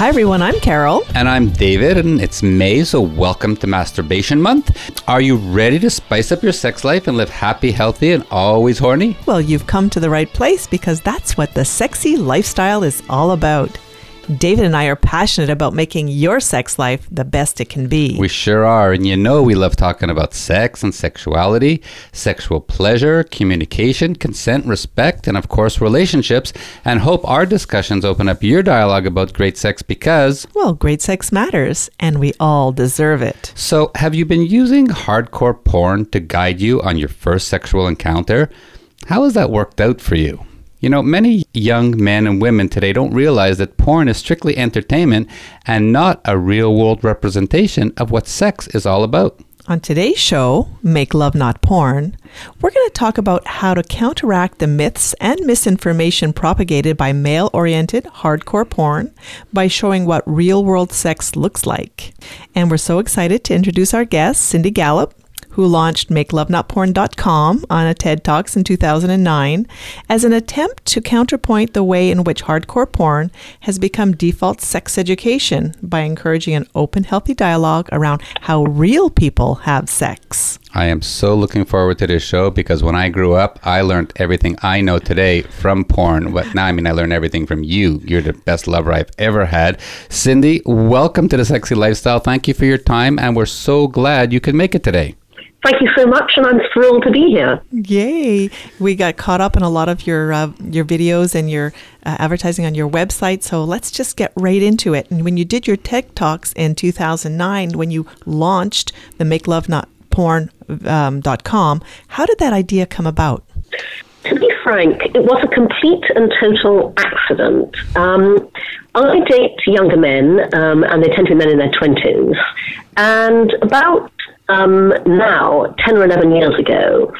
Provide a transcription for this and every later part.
Hi, everyone. I'm Carol. And I'm David, and it's May, so welcome to Masturbation Month. Are you ready to spice up your sex life and live happy, healthy, and always horny? Well, you've come to the right place because that's what the sexy lifestyle is all about. David and I are passionate about making your sex life the best it can be. We sure are. And you know, we love talking about sex and sexuality, sexual pleasure, communication, consent, respect, and of course, relationships. And hope our discussions open up your dialogue about great sex because, well, great sex matters and we all deserve it. So, have you been using hardcore porn to guide you on your first sexual encounter? How has that worked out for you? You know, many young men and women today don't realize that porn is strictly entertainment and not a real world representation of what sex is all about. On today's show, Make Love Not Porn, we're going to talk about how to counteract the myths and misinformation propagated by male oriented hardcore porn by showing what real world sex looks like. And we're so excited to introduce our guest, Cindy Gallop who launched MakeLoveNotPorn.com on a TED Talks in 2009 as an attempt to counterpoint the way in which hardcore porn has become default sex education by encouraging an open, healthy dialogue around how real people have sex. I am so looking forward to this show because when I grew up, I learned everything I know today from porn. But now, I mean, I learned everything from you. You're the best lover I've ever had. Cindy, welcome to the Sexy Lifestyle. Thank you for your time, and we're so glad you could make it today. Thank you so much, and I'm thrilled to be here. Yay! We got caught up in a lot of your uh, your videos and your uh, advertising on your website, so let's just get right into it. And when you did your TED Talks in 2009, when you launched the Make Love Not Porn.com, um, how did that idea come about? To be frank, it was a complete and total accident. Um, I date younger men, um, and they tend to be men in their 20s. And about um, now, 10 or 11 years ago,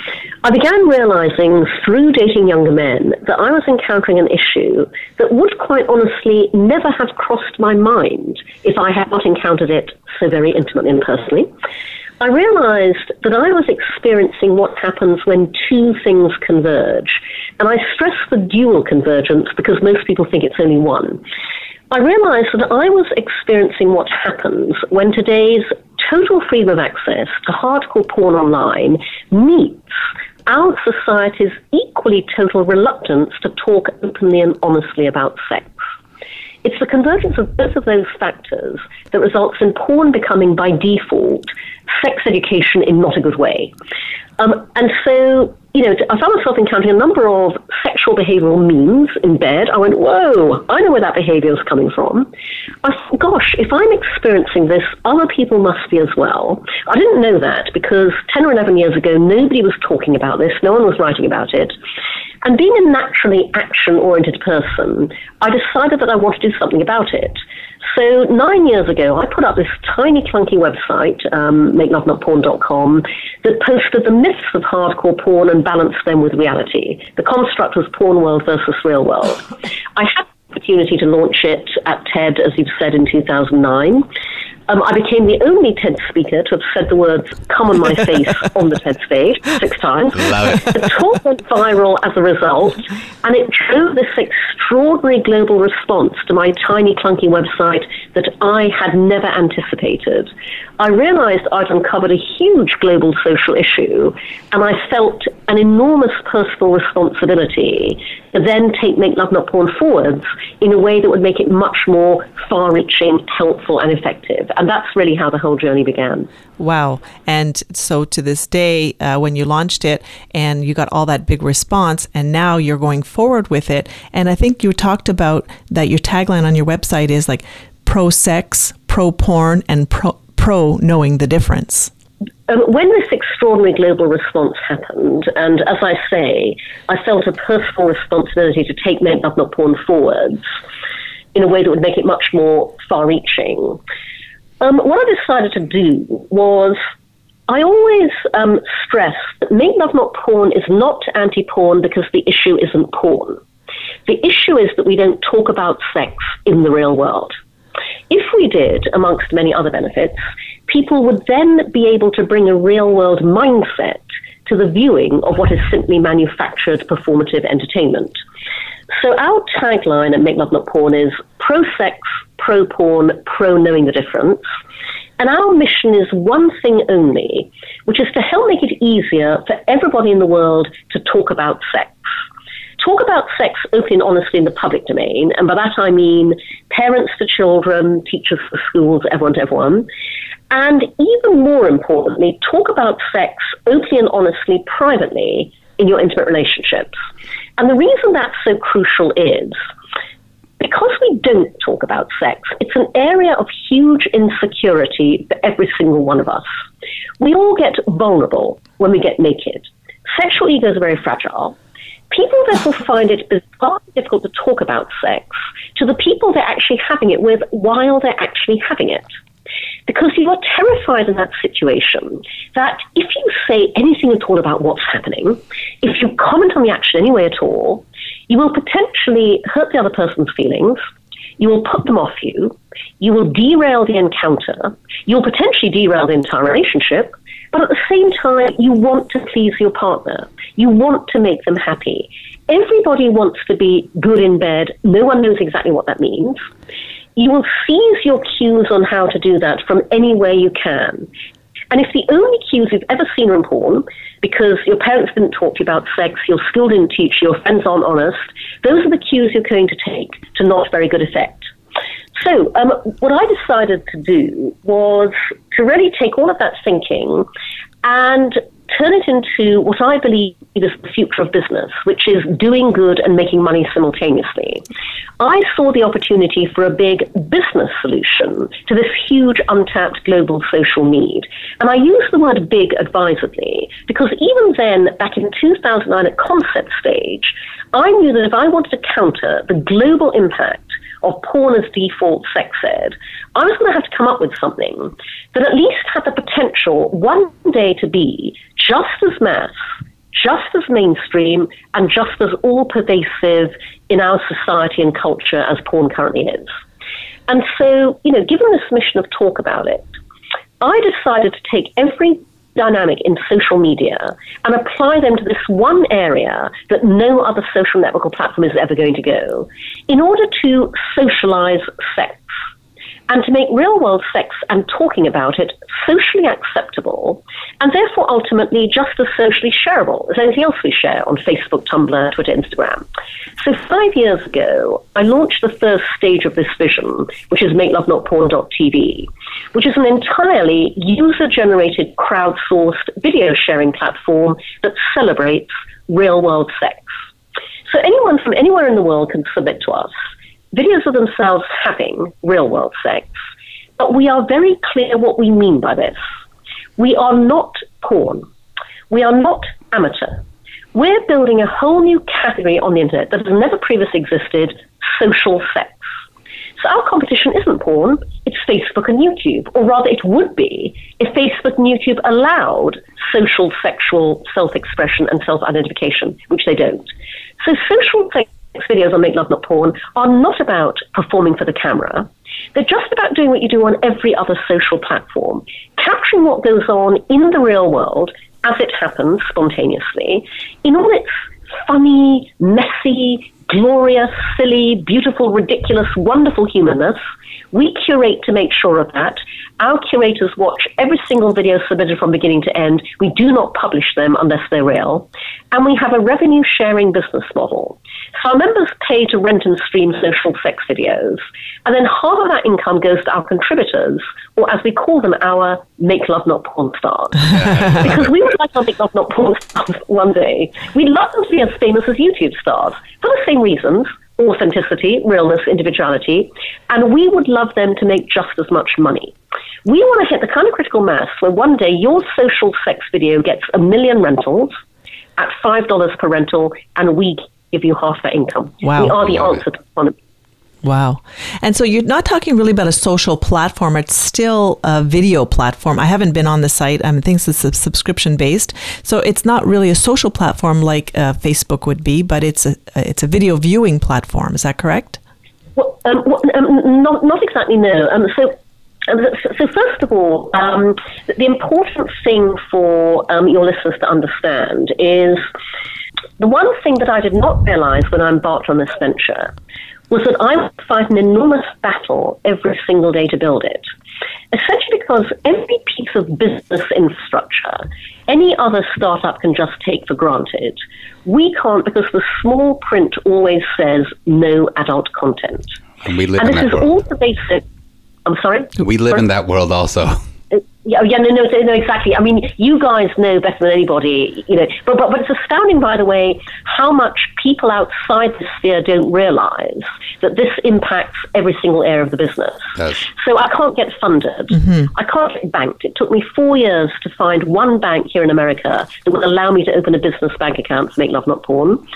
I began realizing through dating younger men that I was encountering an issue that would quite honestly never have crossed my mind if I had not encountered it so very intimately and personally. I realized that I was experiencing what happens when two things converge. And I stress the dual convergence because most people think it's only one. I realized that I was experiencing what happens when today's total freedom of access to hardcore porn online meets our society's equally total reluctance to talk openly and honestly about sex. It's the convergence of both of those factors that results in porn becoming, by default, sex education in not a good way. Um, and so you know, I found myself encountering a number of sexual behavioral memes in bed. I went, whoa, I know where that behavior is coming from. I thought, gosh, if I'm experiencing this, other people must be as well. I didn't know that because 10 or 11 years ago, nobody was talking about this, no one was writing about it. And being a naturally action oriented person, I decided that I wanted to do something about it. So nine years ago, I put up this tiny, clunky website, um, MakeLoveNotPorn.com, that posted the myths of hardcore porn and balanced them with reality. The construct was porn world versus real world. I had the opportunity to launch it at TED, as you've said, in 2009. Um, I became the only TED speaker to have said the words "come on my face" on the TED stage six times. The talk went viral as a result, and it drove this extraordinary global response to my tiny, clunky website that I had never anticipated. I realized I'd uncovered a huge global social issue, and I felt an enormous personal responsibility to then take Make Love Not Porn forwards in a way that would make it much more far reaching, helpful, and effective. And that's really how the whole journey began. Wow. And so to this day, uh, when you launched it and you got all that big response, and now you're going forward with it. And I think you talked about that your tagline on your website is like pro sex, pro porn, and pro pro knowing the difference? Um, when this extraordinary global response happened, and as I say, I felt a personal responsibility to take Make Love Not Porn forwards in a way that would make it much more far reaching. Um, what I decided to do was I always um, stress that Make Love Not Porn is not anti porn because the issue isn't porn. The issue is that we don't talk about sex in the real world. If we did, amongst many other benefits, people would then be able to bring a real world mindset to the viewing of what is simply manufactured performative entertainment. So our tagline at Make Love Not Porn is pro sex, pro porn, pro knowing the difference. And our mission is one thing only, which is to help make it easier for everybody in the world to talk about sex. Talk about sex openly and honestly in the public domain, and by that I mean parents to children, teachers to schools, everyone to everyone. And even more importantly, talk about sex openly and honestly privately in your intimate relationships. And the reason that's so crucial is because we don't talk about sex, it's an area of huge insecurity for every single one of us. We all get vulnerable when we get naked. Sexual egos are very fragile. People therefore find it bizarrely difficult to talk about sex to the people they're actually having it with while they're actually having it. Because you are terrified in that situation that if you say anything at all about what's happening, if you comment on the action anyway at all, you will potentially hurt the other person's feelings. You will put them off you. You will derail the encounter. You'll potentially derail the entire relationship. But at the same time, you want to please your partner. You want to make them happy. Everybody wants to be good in bed. No one knows exactly what that means. You will seize your cues on how to do that from anywhere you can. And if the only cues you've ever seen are in porn, because your parents didn't talk to you about sex, your school didn't teach you, your friends aren't honest, those are the cues you're going to take to not very good effect. So, um, what I decided to do was to really take all of that thinking and turn it into what I believe is the future of business, which is doing good and making money simultaneously. I saw the opportunity for a big business solution to this huge untapped global social need. And I use the word big advisedly because even then, back in 2009 at concept stage, I knew that if I wanted to counter the global impact of porn as default sex ed, I was going to have to come up with something that at least had the potential one day to be just as mass, just as mainstream, and just as all pervasive in our society and culture as porn currently is. And so, you know, given this mission of talk about it, I decided to take every dynamic in social media and apply them to this one area that no other social network or platform is ever going to go in order to socialize sex and to make real world sex and talking about it socially acceptable and therefore ultimately just as socially shareable as anything else we share on Facebook, Tumblr, Twitter, Instagram. So five years ago, I launched the first stage of this vision, which is MakeLoveNotPorn.tv, which is an entirely user generated crowdsourced video sharing platform that celebrates real world sex. So anyone from anywhere in the world can submit to us videos of themselves having real world sex, but we are very clear what we mean by this. We are not porn. We are not amateur. We're building a whole new category on the internet that has never previously existed social sex. So our competition isn't porn, it's Facebook and YouTube, or rather, it would be if Facebook and YouTube allowed social sexual self expression and self identification, which they don't. So social sex videos on Make Love Not Porn are not about performing for the camera. They're just about doing what you do on every other social platform, capturing what goes on in the real world as it happens spontaneously in all its funny, messy, glorious, silly, beautiful, ridiculous, wonderful humanness. We curate to make sure of that. Our curators watch every single video submitted from beginning to end. We do not publish them unless they're real. And we have a revenue sharing business model. So our members pay to rent and stream social sex videos, and then half of that income goes to our contributors, or as we call them, our make love not porn stars. because we would like our make love not porn stars one day. We'd love them to be as famous as YouTube stars for the same reasons authenticity, realness, individuality, and we would love them to make just as much money. We want to hit the kind of critical mass where one day your social sex video gets a million rentals at $5 per rental, and we give you half that income. Wow. We are the answer to economy. Wow. And so you're not talking really about a social platform. It's still a video platform. I haven't been on the site. I think it's a subscription based. So it's not really a social platform like uh, Facebook would be, but it's a, it's a video viewing platform. Is that correct? Well, um, um, not, not exactly, no. Um, so um, so, first of all, um, the important thing for um, your listeners to understand is the one thing that I did not realize when I embarked on this venture was that I would fight an enormous battle every single day to build it. Essentially, because every piece of business infrastructure any other startup can just take for granted, we can't because the small print always says no adult content. And we live and in this that is world. all the basic. I'm sorry? We live in that world also. Yeah, yeah, no, no, no, exactly. I mean, you guys know better than anybody, you know. But, but, but it's astounding, by the way, how much people outside the sphere don't realize that this impacts every single area of the business. Yes. So I can't get funded. Mm-hmm. I can't get banked. It took me four years to find one bank here in America that would allow me to open a business bank account to make love not porn.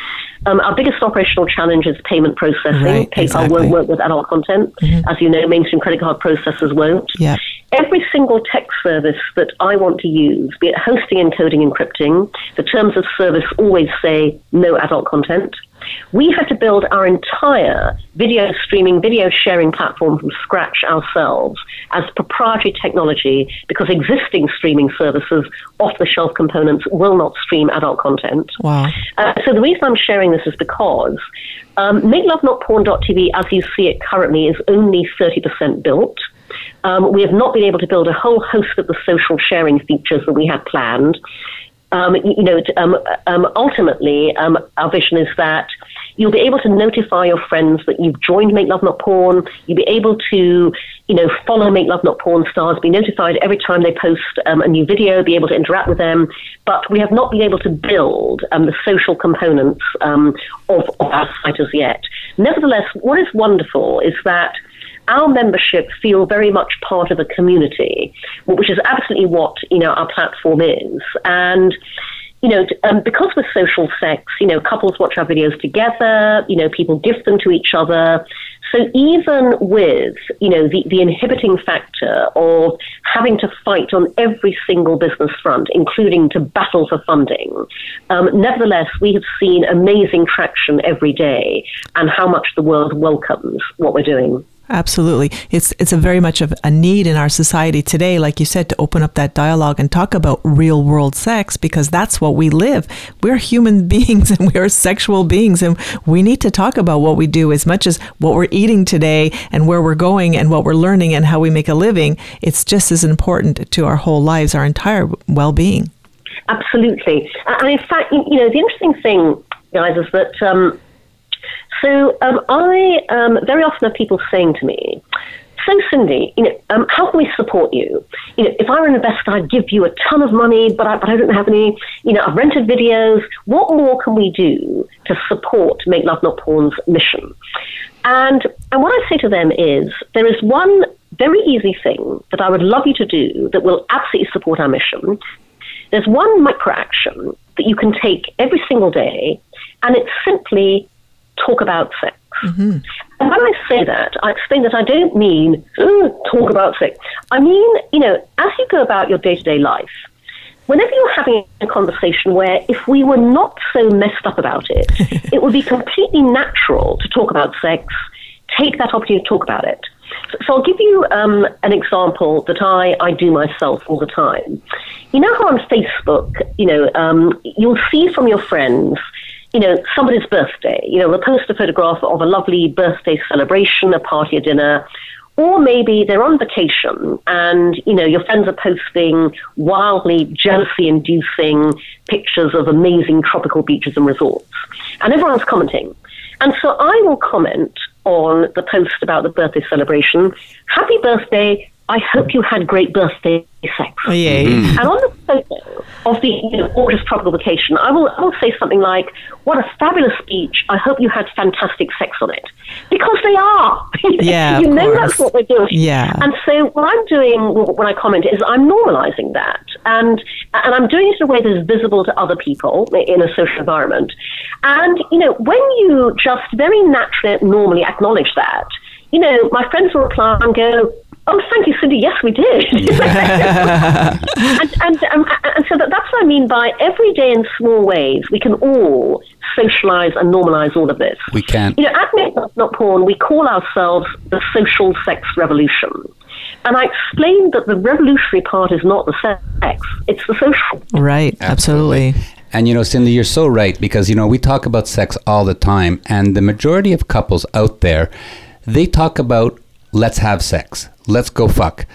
Um, our biggest operational challenge is payment processing. Right, PayPal exactly. won't work with adult content. As you know, mainstream credit card processors won't. Yeah. Every single tech service that I want to use, be it hosting, encoding, encrypting, the terms of service always say no adult content. We had to build our entire video streaming, video sharing platform from scratch ourselves as proprietary technology because existing streaming services, off the shelf components, will not stream adult content. Wow. Uh, so the reason I'm sharing this is because um, MakeLoveNotPorn.tv, as you see it currently, is only 30% built. Um, we have not been able to build a whole host of the social sharing features that we had planned. Um, you, know, um, um, ultimately, um, our vision is that you'll be able to notify your friends that you've joined Make Love Not Porn. You'll be able to, you know, follow Make Love Not Porn stars, be notified every time they post um, a new video, be able to interact with them. But we have not been able to build um, the social components of, of our site as yet. Nevertheless, what is wonderful is that our membership feel very much part of a community, which is absolutely what you know our platform is. And you know, um, because we're social sex, you know, couples watch our videos together. You know, people gift them to each other. So even with you know the, the inhibiting factor of having to fight on every single business front, including to battle for funding, um, nevertheless we have seen amazing traction every day, and how much the world welcomes what we're doing. Absolutely. It's it's a very much of a need in our society today, like you said, to open up that dialogue and talk about real world sex because that's what we live. We're human beings and we're sexual beings and we need to talk about what we do as much as what we're eating today and where we're going and what we're learning and how we make a living. It's just as important to our whole lives, our entire well being. Absolutely. And in fact, you know, the interesting thing, guys, is that um, so um, I um, very often have people saying to me, "So Cindy, you know, um, how can we support you? You know, if I were an investor, I'd give you a ton of money, but I, but I don't have any. You know, I've rented videos. What more can we do to support Make Love Not Porn's mission?" And and what I say to them is, there is one very easy thing that I would love you to do that will absolutely support our mission. There's one micro action that you can take every single day, and it's simply talk about sex. And when I say that, I explain that I don't mean "Ooh, talk about sex. I mean, you know, as you go about your day to day life, whenever you're having a conversation where if we were not so messed up about it, it would be completely natural to talk about sex, take that opportunity to talk about it. So, so I'll give you um, an example that I, I do myself all the time. You know how on Facebook, you know, um, you'll see from your friends you know, somebody's birthday. You know, they'll post a photograph of a lovely birthday celebration, a party, a dinner, or maybe they're on vacation and, you know, your friends are posting wildly jealousy inducing pictures of amazing tropical beaches and resorts. And everyone's commenting. And so I will comment on the post about the birthday celebration. Happy birthday. I hope you had great birthday sex. Oh, yay. Mm-hmm. And on the photo of the you know, gorgeous tropical vacation, I will, I will say something like, What a fabulous speech. I hope you had fantastic sex on it. Because they are. Yeah, you of know course. that's what they're doing. Yeah. And so what I'm doing when I comment is I'm normalizing that. And, and I'm doing it in a way that is visible to other people in a social environment. And, you know, when you just very naturally, normally acknowledge that, you know, my friends will reply and go, Oh, thank you, Cindy. Yes, we did. and, and, um, and so that, that's what I mean by every day in small ways, we can all socialize and normalize all of this. We can. You know, at Make Not Porn, we call ourselves the social sex revolution. And I explained that the revolutionary part is not the sex, it's the social. Right, absolutely. And you know, Cindy, you're so right because you know we talk about sex all the time, and the majority of couples out there, they talk about let's have sex, let's go fuck.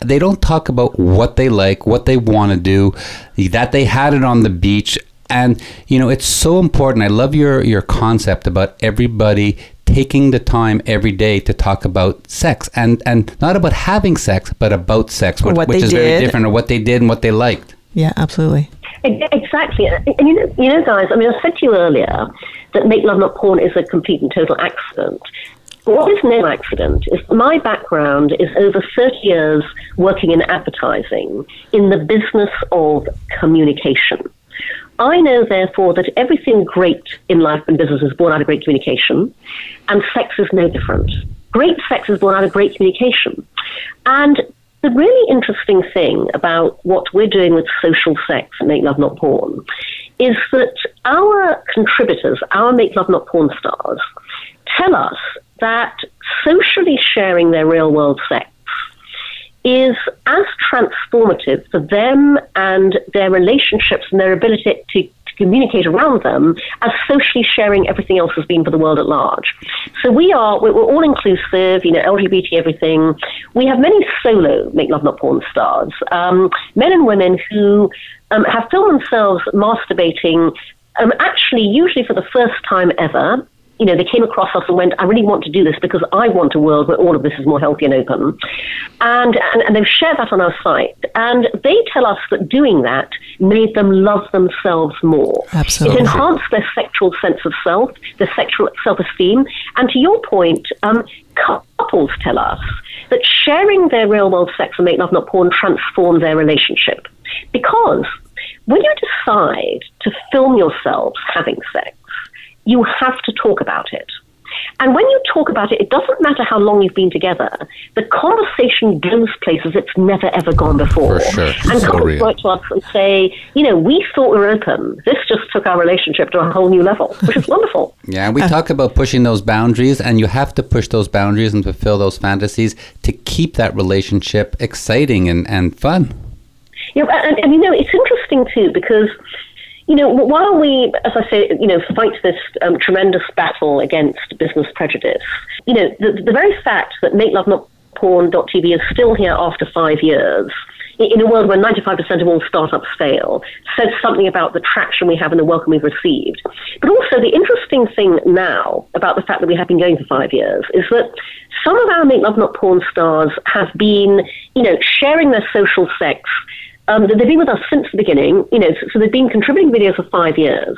They don't talk about what they like, what they want to do, that they had it on the beach, and you know, it's so important. I love your your concept about everybody taking the time every day to talk about sex and and not about having sex, but about sex, Or what which they is very different, or what they did and what they liked. Yeah, absolutely. Exactly. And you know, you know, guys, I mean, I said to you earlier that Make Love Not Porn is a complete and total accident. What is no accident is my background is over 30 years working in advertising in the business of communication. I know, therefore, that everything great in life and business is born out of great communication, and sex is no different. Great sex is born out of great communication. And the really interesting thing about what we're doing with social sex and Make Love Not Porn is that our contributors, our Make Love Not Porn stars, tell us that socially sharing their real world sex is as transformative for them and their relationships and their ability to, to communicate around them as socially sharing everything else has been for the world at large. So we are, we're, all inclusive, you know, LGBT everything. We have many solo Make Love Not Porn stars, um, men and women who um, have filmed themselves masturbating um, actually usually for the first time ever you know, they came across us and went, I really want to do this because I want a world where all of this is more healthy and open. And, and, and they've shared that on our site. And they tell us that doing that made them love themselves more. Absolutely. It enhanced their sexual sense of self, their sexual self esteem. And to your point, um, couples tell us that sharing their real world sex and make love not porn transform their relationship. Because when you decide to film yourselves having sex, you have to talk about it. And when you talk about it, it doesn't matter how long you've been together. The conversation goes places it's never ever gone before. For sure. And So couples write to us and say, you know, we thought we were open. This just took our relationship to a whole new level, which is wonderful. Yeah, and we talk about pushing those boundaries, and you have to push those boundaries and fulfill those fantasies to keep that relationship exciting and, and fun. Know, and, and you know, it's interesting too because you know, while we, as I say, you know, fight this um, tremendous battle against business prejudice, you know, the, the very fact that Make Love Not Porn.tv is still here after five years, in a world where 95% of all startups fail, says something about the traction we have and the welcome we've received. But also, the interesting thing now about the fact that we have been going for five years is that some of our Make Love Not Porn stars have been, you know, sharing their social sex um, they've been with us since the beginning, you know, so, so they've been contributing videos for five years.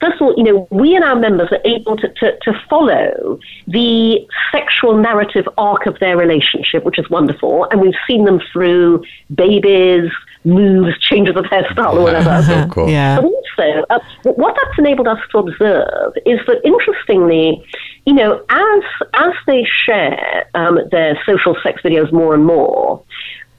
First of all, you know, we and our members are able to, to, to follow the sexual narrative arc of their relationship, which is wonderful, and we've seen them through babies, moves, changes of hairstyle, or whatever. So cool. Yeah. But also, uh, what that's enabled us to observe is that, interestingly, you know, as as they share um, their social sex videos more and more,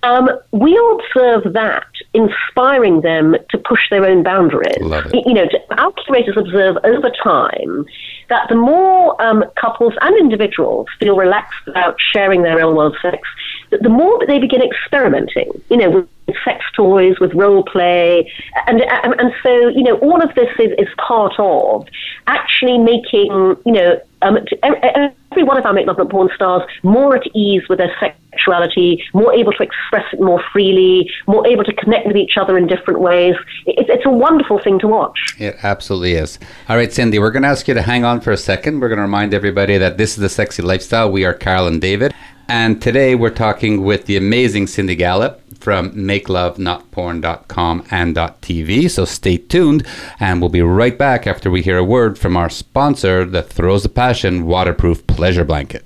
um, we observe that inspiring them to push their own boundaries. You know, our curators observe over time that the more um, couples and individuals feel relaxed about sharing their real world sex, that the more that they begin experimenting, you know, with sex toys, with role play, and, and and so you know all of this is, is part of actually making you know um, every one of our Not Porn stars more at ease with their sexuality, more able to express it more freely, more able to connect with each other in different ways. It, it's a wonderful thing to watch. It absolutely is. All right, Cindy, we're going to ask you to hang on for a second. We're going to remind everybody that this is the Sexy Lifestyle. We are Carol and David. And today we're talking with the amazing Cindy Gallop from makelovenotporn.com and .tv. So stay tuned, and we'll be right back after we hear a word from our sponsor, the Throes of Passion Waterproof Pleasure Blanket.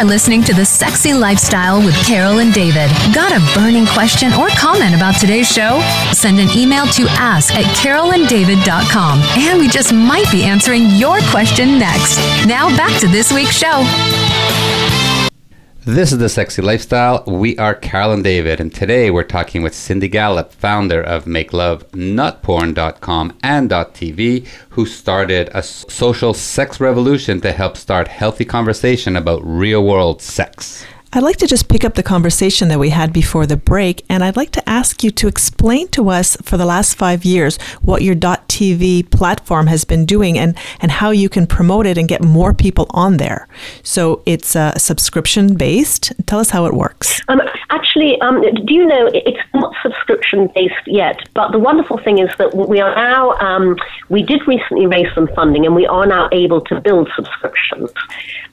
Are listening to The Sexy Lifestyle with Carol and David. Got a burning question or comment about today's show? Send an email to ask at carolanddavid.com and we just might be answering your question next. Now back to this week's show. This is The Sexy Lifestyle. We are Carol and David, and today we're talking with Cindy Gallop, founder of MakeLoveNotPorn.com and .tv, who started a social sex revolution to help start healthy conversation about real-world sex. I'd like to just pick up the conversation that we had before the break, and I'd like to ask you to explain to us for the last five years what your .tv platform has been doing and, and how you can promote it and get more people on there. So it's uh, subscription based. Tell us how it works. Um, actually, um, do you know it's not subscription based yet? But the wonderful thing is that we are now um, we did recently raise some funding, and we are now able to build subscriptions.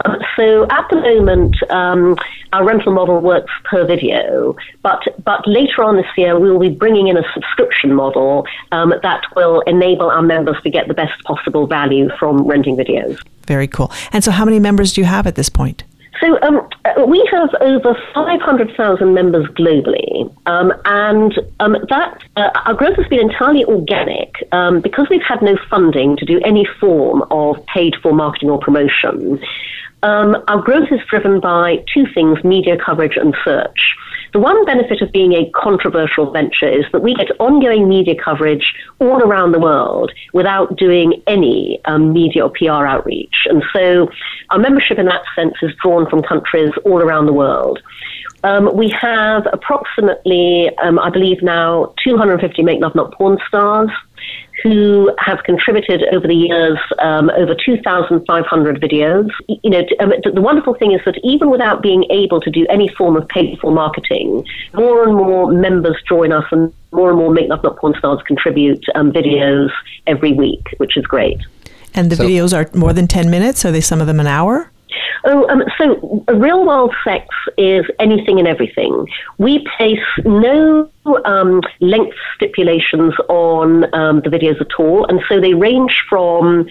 Um, so at the moment, um, our rental model works per video, but but later on this year we will be bringing in a subscription model um, that will enable our members to get the best possible value from renting videos. Very cool. And so, how many members do you have at this point? So um, uh, we have over 500,000 members globally, um, and um, that uh, our growth has been entirely organic um, because we've had no funding to do any form of paid-for marketing or promotion. Um, our growth is driven by two things: media coverage and search. The one benefit of being a controversial venture is that we get ongoing media coverage all around the world without doing any um, media or PR outreach. And so our membership in that sense is drawn from countries all around the world. Um, we have approximately, um, I believe now, 250 Make Love Not Porn stars who have contributed over the years um, over 2,500 videos. You know, t- um, th- the wonderful thing is that even without being able to do any form of paid for marketing, more and more members join us and more and more Make Love Not Porn stars contribute um, videos every week, which is great. And the So- videos are more than 10 minutes? Are they some of them an hour? Oh, um, so real world sex is anything and everything. We place no um, length stipulations on um, the videos at all, and so they range from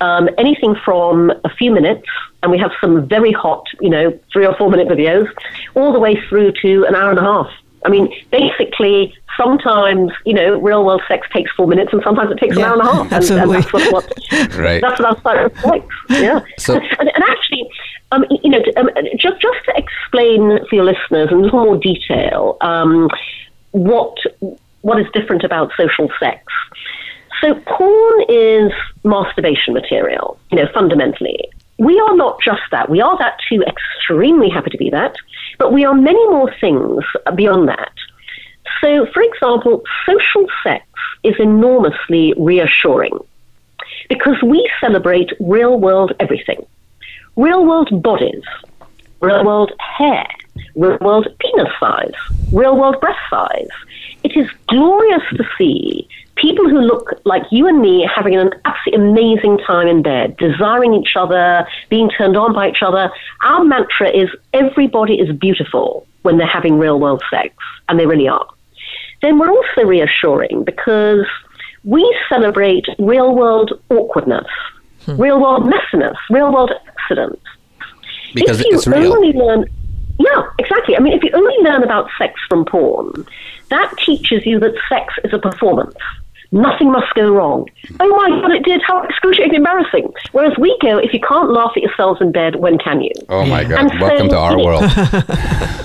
um, anything from a few minutes, and we have some very hot, you know, three or four minute videos, all the way through to an hour and a half. I mean, basically, sometimes you know, real world sex takes four minutes, and sometimes it takes Yeah, an hour and a half. And- absolutely. And, that's what, what Right. That's what our site. Yeah. So- and, and actually, um, you know, um, just just to explain for your listeners in a little more detail, um, what what is different about social sex. So, porn is masturbation material. You know, fundamentally, we are not just that. We are that too. Extremely happy to be that, but we are many more things beyond that. So, for example, social sex is enormously reassuring because we celebrate real world everything real world bodies, real world hair, real world penis size, real world breast size. It is glorious to see people who look like you and me having an absolutely amazing time in bed, desiring each other, being turned on by each other. Our mantra is everybody is beautiful when they're having real world sex, and they really are. Then we're also reassuring because we celebrate real world awkwardness, hmm. real world messiness, real world accidents. Because if you it's real. only learn, yeah, exactly. I mean, if you only learn about sex from porn, that teaches you that sex is a performance. Nothing must go wrong. Oh my God, it did. How excruciatingly embarrassing. Whereas we go, if you can't laugh at yourselves in bed, when can you? Oh my God! And Welcome so- to our world.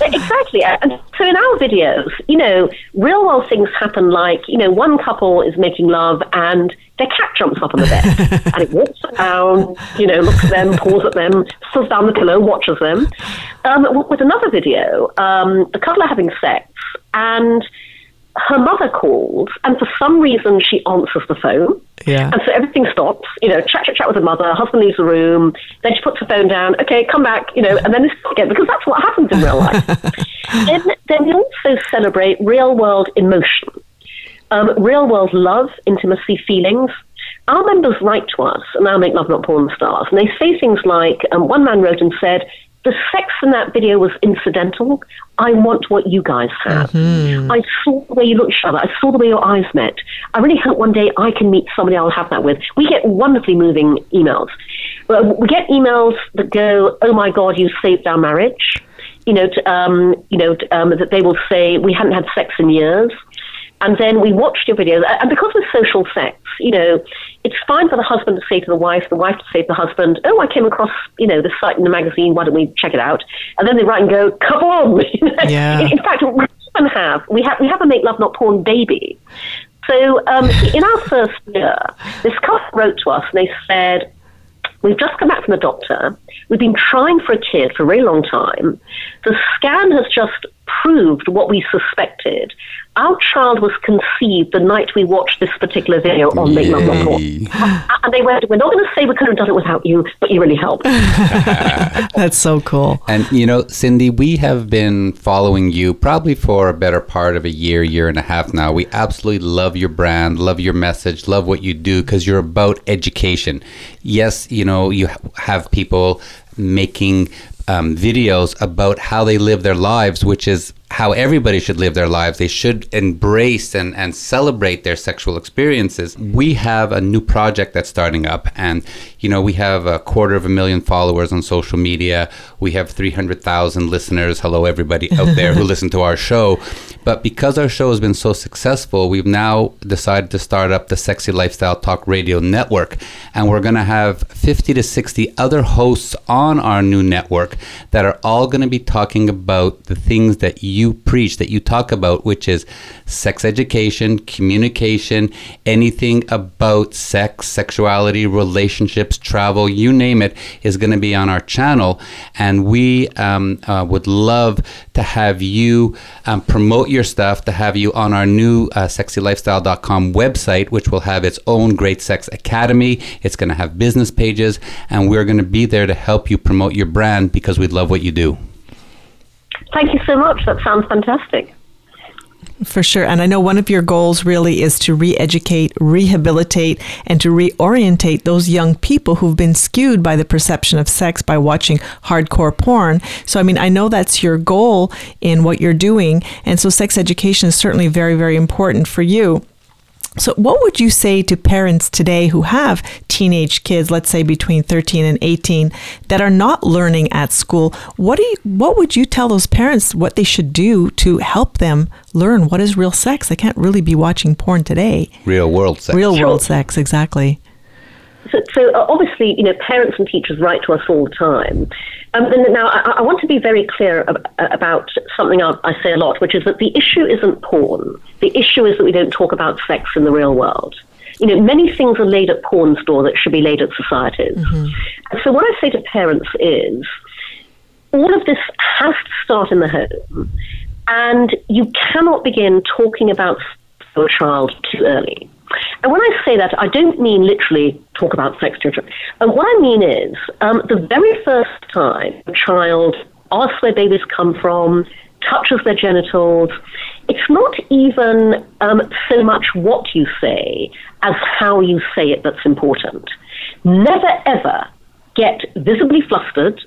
exactly. And so in our videos, you know, real world things happen like, you know, one couple is making love and their cat jumps up on the bed and it walks around, you know, looks at them, paws at them, sits down the pillow, watches them. Um, with another video, um, the couple are having sex and her mother calls and for some reason she answers the phone. Yeah. And so everything stops, you know, chat, chat, chat with her mother, husband leaves the room, then she puts the phone down, okay, come back, you know, and then this again, because that's what happens in real life. then, then we also celebrate real world emotion, um, real world love, intimacy, feelings. Our members write to us, and now make love not porn stars, and they say things like, um, one man wrote and said, the sex in that video was incidental. I want what you guys have. I saw the way you looked at each other. I saw the way your eyes met. I really hope one day I can meet somebody I'll have that with. We get wonderfully moving emails. We get emails that go, "Oh my God, you saved our marriage." You know, to, um, you know t- um, that they will say we hadn't had sex in years. And then we watched your videos, and because of social sex, you know, it's fine for the husband to say to the wife, the wife to say to the husband, "Oh, I came across, you know, this site in the magazine. Why don't we check it out?" And then they write and go, "Come on!" Yeah. in, in fact, we even have we have we have a make love not porn baby. So um, in our first year, this couple wrote to us and they said, We've just come back from the doctor. We've been trying for a kid for a very long time. The scan has just proved what we suspected. Our child was conceived the night we watched this particular video on Make Love Not And they went, We're not going to say we couldn't have done it without you, but you really helped. That's so cool. And you know, Cindy, we have been following you probably for a better part of a year, year and a half now. We absolutely love your brand, love your message, love what you do because you're about education. Yes, you know, you have people making um, videos about how they live their lives, which is how everybody should live their lives. They should embrace and, and celebrate their sexual experiences. We have a new project that's starting up, and you know, we have a quarter of a million followers on social media. We have 300,000 listeners. Hello, everybody out there who listen to our show. But because our show has been so successful, we've now decided to start up the Sexy Lifestyle Talk Radio Network. And we're going to have 50 to 60 other hosts on our new network that are all going to be talking about the things that you preach, that you talk about, which is sex education, communication, anything about sex, sexuality, relationships, travel, you name it, is going to be on our channel. And we um, uh, would love to have you um, promote your stuff, to have you on our new uh, sexylifestyle.com website, which will have its own Great Sex Academy. It's going to have business pages, and we're going to be there to help you promote your brand because we love what you do. Thank you so much. That sounds fantastic. For sure. And I know one of your goals really is to re educate, rehabilitate, and to reorientate those young people who've been skewed by the perception of sex by watching hardcore porn. So, I mean, I know that's your goal in what you're doing. And so, sex education is certainly very, very important for you. So, what would you say to parents today who have teenage kids, let's say between 13 and 18, that are not learning at school? What do you, what would you tell those parents what they should do to help them learn what is real sex? They can't really be watching porn today. Real world sex. Real world sex, exactly. So, so uh, obviously, you know, parents and teachers write to us all the time. Um, and now, I, I want to be very clear ab- about something I, I say a lot, which is that the issue isn't porn. The issue is that we don't talk about sex in the real world. You know, many things are laid at porn store that should be laid at societies. And so, what I say to parents is, all of this has to start in the home, and you cannot begin talking about your child too early. And when I say that, I don't mean literally talk about sex your. And what I mean is, um, the very first time a child asks where babies come from, touches their genitals, it's not even um, so much what you say as how you say it that's important. Never ever get visibly flustered,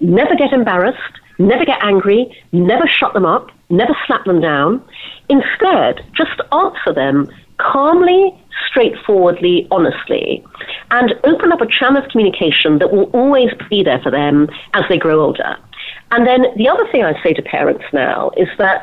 never get embarrassed, never get angry, never shut them up, never slap them down. Instead, just answer them calmly, straightforwardly, honestly, and open up a channel of communication that will always be there for them as they grow older. And then the other thing I say to parents now is that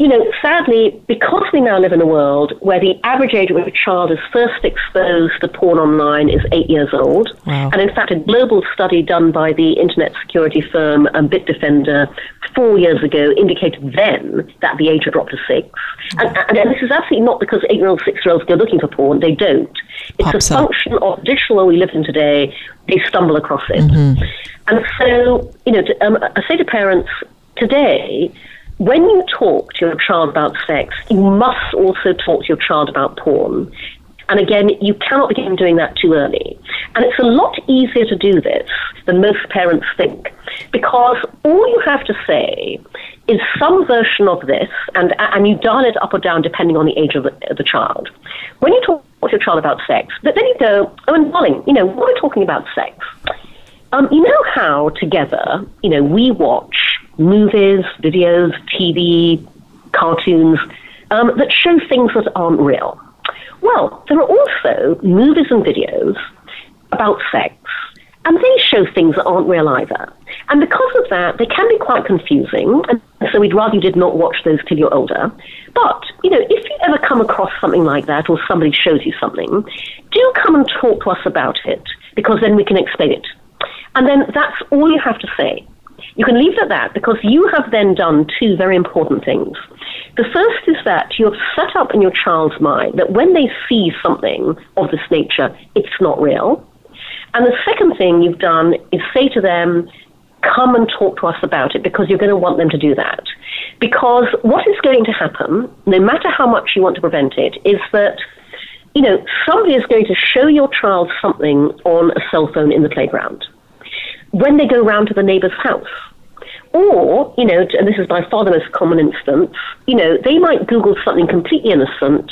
you know, sadly, because we now live in a world where the average age at which a child is first exposed to porn online is eight years old, Wow. and in fact, a global study done by the internet security firm um, Bitdefender four years ago indicated then that the age had dropped to six. And, and, and this is absolutely not because eight year olds, six year olds go looking for porn, they don't. It's Pops a up. function of the digital world we live in today, they stumble across it. And so, you know, to, um, I say to parents today, when you talk to your child about sex, you must also talk to your child about porn. And again, you cannot begin doing that too early. And it's a lot easier to do this than most parents think, because all you have to say is some version of this, and, and you dial it up or down depending on the age of the, of the child. When you talk to your child about sex, then you go, oh, and darling, you know, what are we talking about sex? Um, you know how together, you know, we watch movies, videos, TV, cartoons um, that show things that aren't real. Well, there are also movies and videos about sex, and they show things that aren't real either. And because of that, they can be quite confusing, and so we'd rather you did not watch those till you're older. But, you know, if you ever come across something like that, or somebody shows you something, do come and talk to us about it, because then we can explain it. And then that's all you have to say. You can leave it at that because you have then done two very important things. The first is that you have set up in your child's mind that when they see something of this nature, it's not real. And the second thing you've done is say to them, come and talk to us about it because you're going to want them to do that. Because what is going to happen, no matter how much you want to prevent it, is that you know, somebody is going to show your child something on a cell phone in the playground when they go round to the neighbour's house. Or, you know, and this is by far the most common instance, you know, they might Google something completely innocent,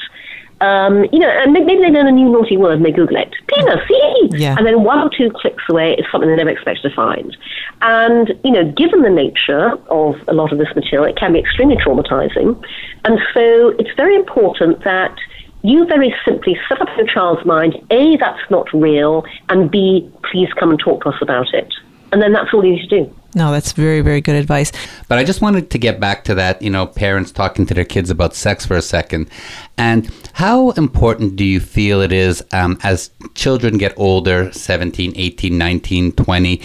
um, you know, and maybe they learn a new naughty word and they Google it. Penis, see? Yeah. And then one or two clicks away is something they never expect to find. And, you know, given the nature of a lot of this material, it can be extremely traumatizing. And so it's very important that you very simply set up in your child's mind, A, that's not real, and B, please come and talk to us about it. And then that's all you need to do. No, that's very, very good advice. But I just wanted to get back to that, you know, parents talking to their kids about sex for a second. And how important do you feel it is um, as children get older, 17, 18, 19, 20,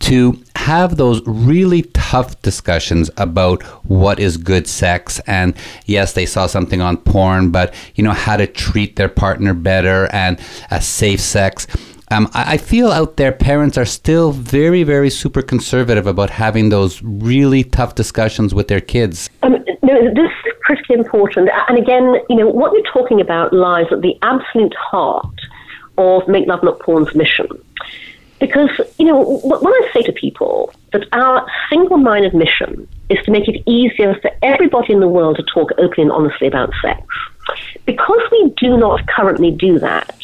to have those really tough discussions about what is good sex and yes they saw something on porn but you know how to treat their partner better and a safe sex um, I, I feel out there parents are still very very super conservative about having those really tough discussions with their kids Um, no, this is critically important. And again, you know, what you're talking about lies at the absolute heart of Make Love Not Porn's mission. Because, you know, wh- when I say to people that our single minded mission is to make it easier for everybody in the world to talk openly and honestly about sex, because we do not currently do that,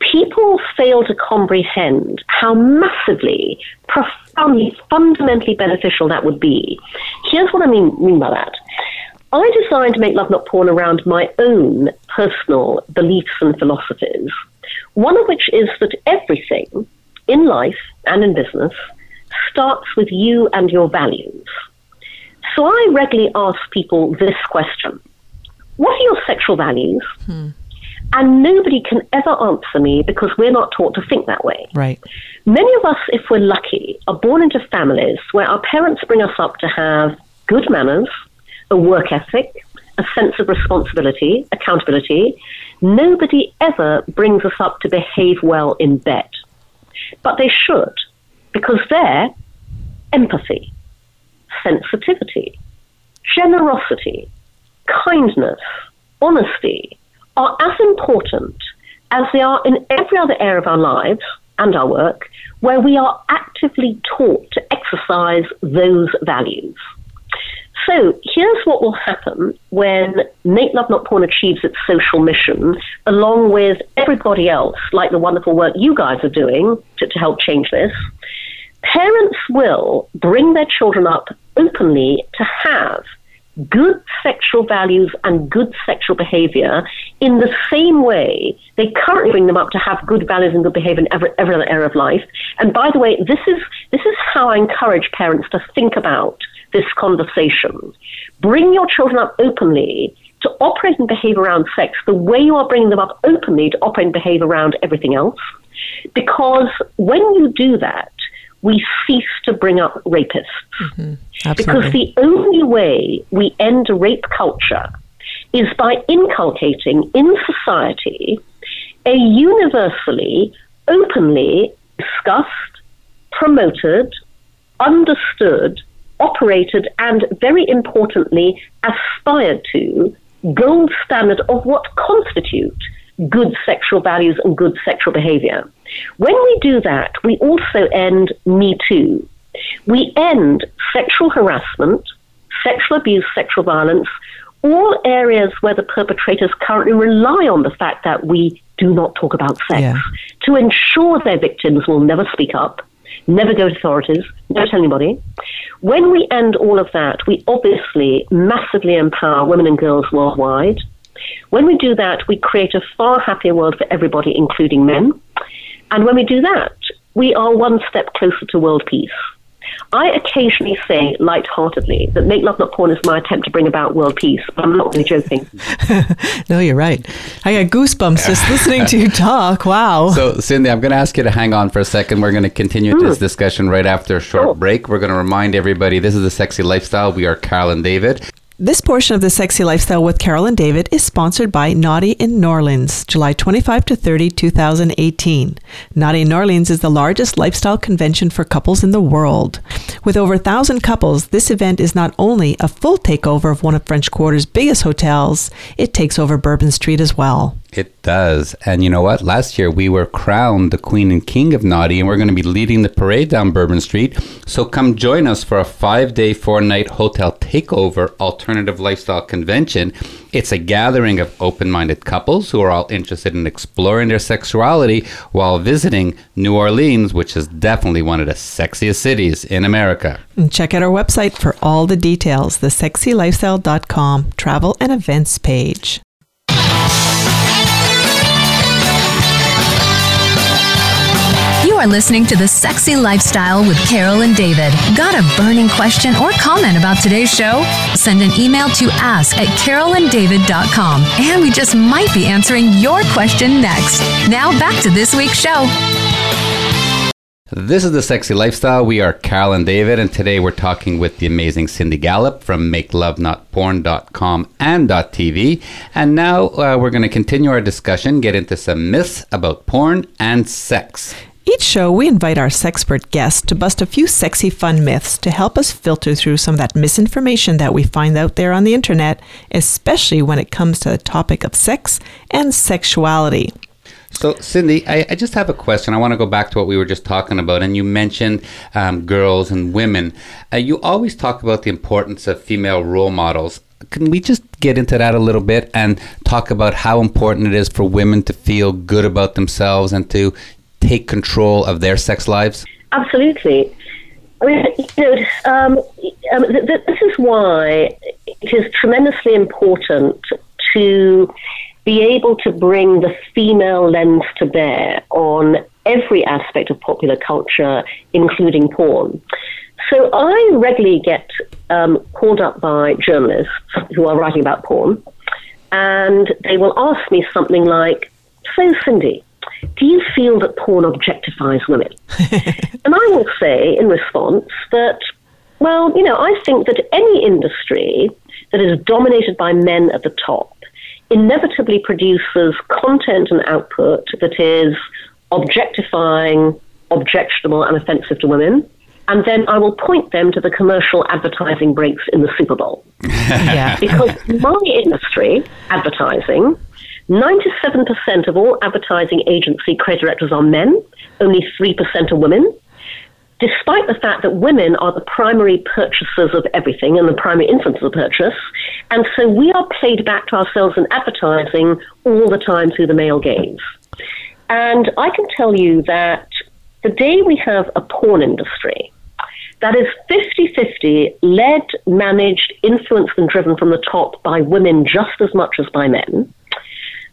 people fail to comprehend how massively, profoundly, fundamentally beneficial that would be. Here's what I mean, mean by that. I designed to make love not porn around my own personal beliefs and philosophies. One of which is that everything in life and in business starts with you and your values. So I regularly ask people this question What are your sexual values? Hmm. And nobody can ever answer me because we're not taught to think that way. Right. Many of us, if we're lucky, are born into families where our parents bring us up to have good manners, a work ethic, a sense of responsibility, accountability. Nobody ever brings us up to behave well in bed. But they should, because there, empathy, sensitivity, generosity, kindness, honesty are as important as they are in every other area of our lives and our work where we are actively taught to exercise those values. So here's what will happen when Make Love Not Porn achieves its social mission, along with everybody else, like the wonderful work you guys are doing to, to help change this. Parents will bring their children up openly to have good sexual values and good sexual behavior in the same way they currently bring them up to have good values and good behavior in every, every other area of life. And by the way, this is this is how I encourage parents to think about this conversation. Bring your children up openly to operate and behave around sex the way you are bringing them up openly to operate and behave around everything else. Because when you do that, we cease to bring up rapists. Mm-hmm. Because the only way we end rape culture is by inculcating in society a universally, openly discussed, promoted, understood, operated, and very importantly, aspired to gold standard of what constitute good sexual values and good sexual behavior. When we do that, we also end Me Too. We end sexual harassment, sexual abuse, sexual violence, all areas where the perpetrators currently rely on the fact that we do not talk about sex Yeah. to ensure their victims will never speak up, never go to authorities, never tell anybody. When we end all of that, we obviously massively empower women and girls worldwide. When we do that, we create a far happier world for everybody, including men. And when we do that, we are one step closer to world peace. I occasionally say lightheartedly that Make Love Not Porn is my attempt to bring about world peace, but I'm not really joking. No, you're right. I got goosebumps just listening to you talk. Wow. So, Cindy, I'm going to ask you to hang on for a second. We're going to continue hmm. this discussion right after a short Sure. break. We're going to remind everybody this is the Sexy Lifestyle. We are Carol and David. This portion of the Sexy Lifestyle with Carol and David is sponsored by Naughty in New Orleans, July 25 to 30, 2018. Naughty in New Orleans is the largest lifestyle convention for couples in the world. With over a thousand couples, this event is not only a full takeover of one of French Quarter's biggest hotels, it takes over Bourbon Street as well. It does. And you know what? Last year we were crowned the Queen and King of Naughty, and we're going to be leading the parade down Bourbon Street. So come join us for a five day, four night hotel takeover alternative lifestyle convention. It's a gathering of open minded couples who are all interested in exploring their sexuality while visiting New Orleans, which is definitely one of the sexiest cities in America. Check out our website for all the details, thesexylifestyle.com travel and events page. Are listening to The Sexy Lifestyle with Carol and David. Got a burning question or comment about today's show? Send an email to ask at carolanddavid.com and we just might be answering your question next. Now back to this week's show. This is the Sexy Lifestyle. We are Carol and David, and today we're talking with the amazing Cindy Gallop from MakeLoveNotPorn.com and .tv. And now uh, we're going to continue our discussion, get into some myths about porn and sex. Each show, we invite our sexpert guests to bust a few sexy fun myths to help us filter through some of that misinformation that we find out there on the internet, especially when it comes to the topic of sex and sexuality. So, Cindy, I, I just have a question. I want to go back to what we were just talking about, and you mentioned um, girls and women. Uh, you always talk about the importance of female role models. Can we just get into that a little bit and talk about how important it is for women to feel good about themselves and to take control of their sex lives? Absolutely. I mean, you know, um, um, th- th- this is why it is tremendously important to be able to bring the female lens to bear on every aspect of popular culture, including porn. So I regularly get um, called up by journalists who are writing about porn, and they will ask me something like, So, Cindy, do you feel that porn objectifies women? and I will say in response that, well, you know, I think that any industry that is dominated by men at the top inevitably produces content and output that is objectifying, objectionable, and offensive to women. And then I will point them to the commercial advertising breaks in the Super Bowl. Yeah. Because my industry, advertising, 97% of all advertising agency creative directors are men, only 3% are women. Despite the fact that women are the primary purchasers of everything and the primary influencers of purchase, and so we are played back to ourselves in advertising all the time through the male gaze. And I can tell you that the day we have a porn industry that is 50 50 led, managed, influenced, and driven from the top by women just as much as by men,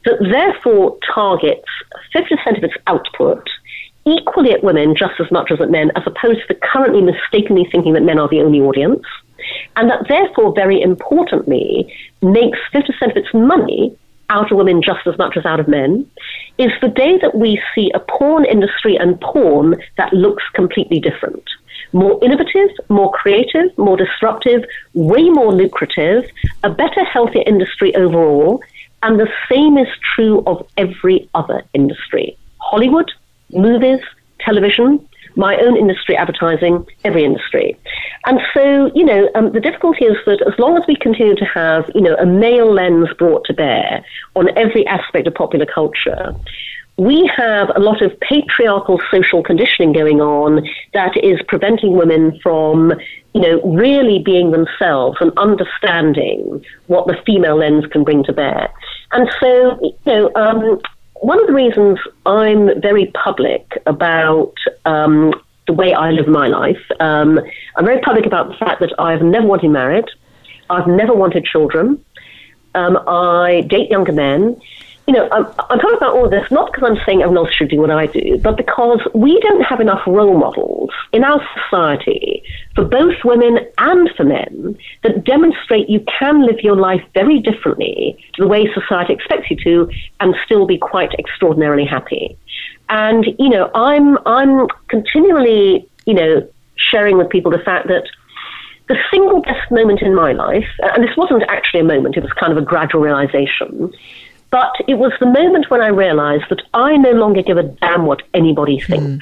that therefore targets 50% of its output equally at women just as much as at men, as opposed to the currently mistakenly thinking that men are the only audience. and that therefore, very importantly, makes 50% of its money out of women just as much as out of men, is the day that we see a porn industry and porn that looks completely different. More innovative, more creative, more disruptive, way more lucrative, a better, healthier industry overall, and the same is true of every other industry Hollywood, movies, television, my own industry, advertising, every industry. And so, you know, um, the difficulty is that as long as we continue to have, you know, a male lens brought to bear on every aspect of popular culture, we have a lot of patriarchal social conditioning going on that is preventing women from, you know, really being themselves and understanding what the female lens can bring to bear. And so, you know, um, one of the reasons I'm very public about um, the way I live my life, um, I'm very public about the fact that I've never wanted married, I've never wanted children, um, I date younger men, you know, I'm, I'm, talking about all this not because I'm saying everyone else should do what I do, but because we don't have enough role models in our society for both women and for men that demonstrate you can live your life very differently to the way society expects you to and still be quite extraordinarily happy. And, you know, I'm, I'm continually, you know, sharing with people the fact that the single best moment in my life, and this wasn't actually a moment, it was kind of a gradual realization, but it was the moment when I realized that I no longer give a damn what anybody thinks. Mm.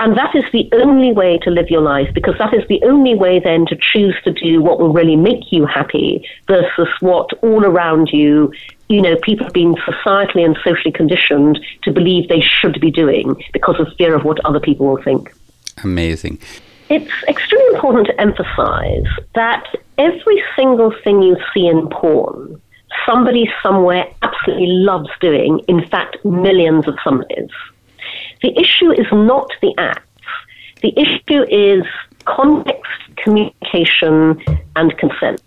And that is the only way to live your life because that is the only way then to choose to do what will really make you happy versus what all around you, you know, people have been societally and socially conditioned to believe they should be doing because of fear of what other people will think. Amazing. It's extremely important to emphasize that every single thing you see in porn somebody somewhere absolutely loves doing, in fact, millions of somebodies. The issue is not the acts. The issue is context, communication, and consent.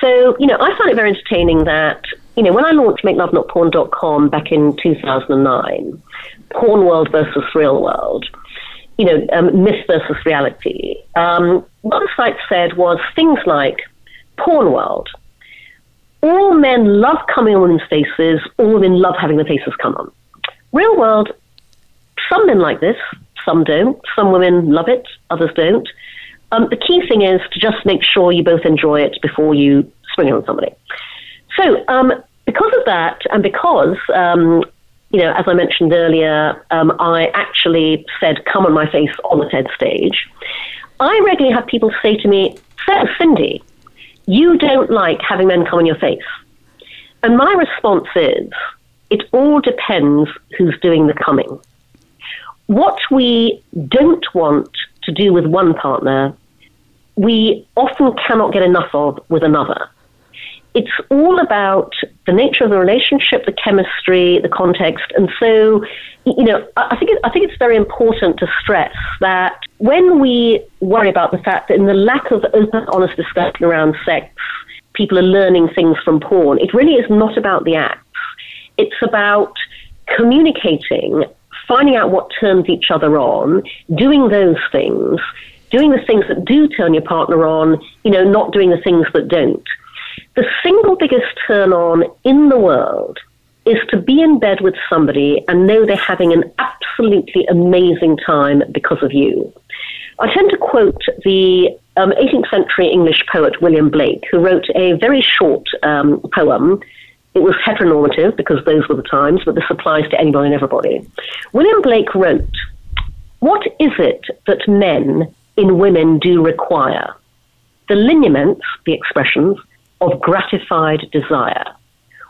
So, you know, I find it very entertaining that, you know, when I launched MakeLoveNotPorn.com back in 2009, porn world versus real world, you know, um, myth versus reality, um, what the site said was things like porn world, all men love coming on women's faces, all women love having their faces come on. Real world, some men like this, some don't. Some women love it, others don't. Um, the key thing is to just make sure you both enjoy it before you spring it on somebody. So, um, because of that, and because, um, you know, as I mentioned earlier, um, I actually said, come on my face on the TED stage, I regularly have people say to me, Cindy, you don't like having men come in your face. And my response is, it all depends who's doing the coming. What we don't want to do with one partner, we often cannot get enough of with another. It's all about the nature of the relationship, the chemistry, the context, and so you know, I think it, I think it's very important to stress that when we worry about the fact that in the lack of open, honest discussion around sex, people are learning things from porn. It really is not about the acts. It's about communicating, finding out what turns each other on, doing those things, doing the things that do turn your partner on, you know, not doing the things that don't. The single biggest turn on in the world is to be in bed with somebody and know they're having an absolutely amazing time because of you. I tend to quote the um, 18th century English poet William Blake, who wrote a very short um, poem. It was heteronormative because those were the times, but this applies to anybody and everybody. William Blake wrote, What is it that men in women do require? The lineaments, the expressions, of gratified desire.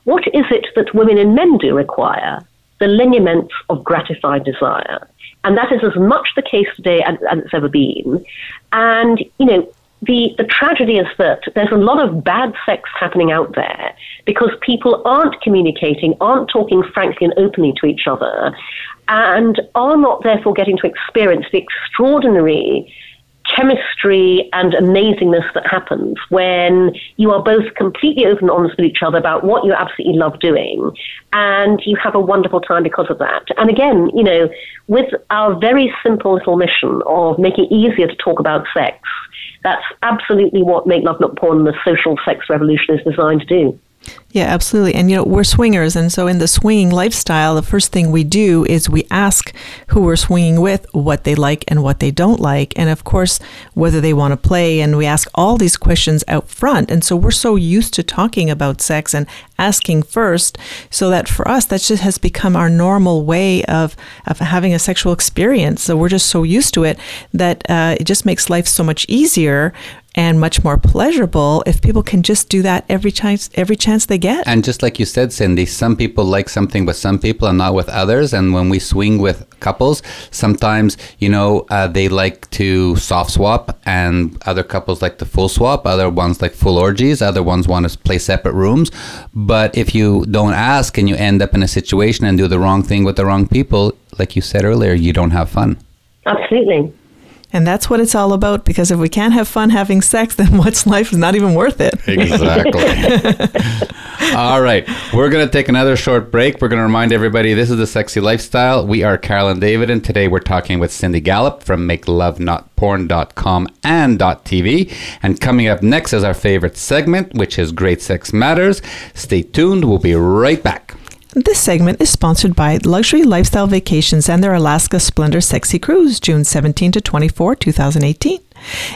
What is it that women and men do require? The lineaments of gratified desire. And that is as much the case today as, as it's ever been. And, you know, the, the tragedy is that there's a lot of bad sex happening out there because people aren't communicating, aren't talking frankly and openly to each other, and are not therefore getting to experience the extraordinary chemistry and amazingness that happens when you are both completely open and honest with each other about what you absolutely love doing and you have a wonderful time because of that. And again, you know, with our very simple little mission of making it easier to talk about sex, that's absolutely what Make Love Not Porn, the social sex revolution, is designed to do. Yeah, absolutely. And you know, we're swingers, and so in the swinging lifestyle, the first thing we do is we ask who we're swinging with what they like and what they don't like, and of course, whether they want to play. And we ask all these questions out front. And so we're so used to talking about sex and asking first, so that for us, that just has become our normal way of of having a sexual experience. So we're just so used to it that uh, it just makes life so much easier and much more pleasurable if people can just do that every chance every chance they get. And just like you said, Cindy, some people like something with some people and not with others. And when we swing with couples, sometimes you know uh, they like to soft swap, and other couples like to full swap. Other ones like full orgies. Other ones want to play separate rooms. But if you don't ask and you end up in a situation and do the wrong thing with the wrong people, like you said earlier, you don't have fun. Absolutely. And that's what it's all about because if we can't have fun having sex, then what's life is not even worth it. Exactly. all right. We're going to take another short break. We're going to remind everybody this is the sexy lifestyle. We are Carol and David, and today we're talking with Cindy Gallop from MakeLoveNotPorn.com and .tv. And coming up next is our favorite segment, which is Great Sex Matters. Stay tuned. We'll be right back. This segment is sponsored by Luxury Lifestyle Vacations and their Alaska Splendor Sexy Cruise, June 17 to 24, 2018.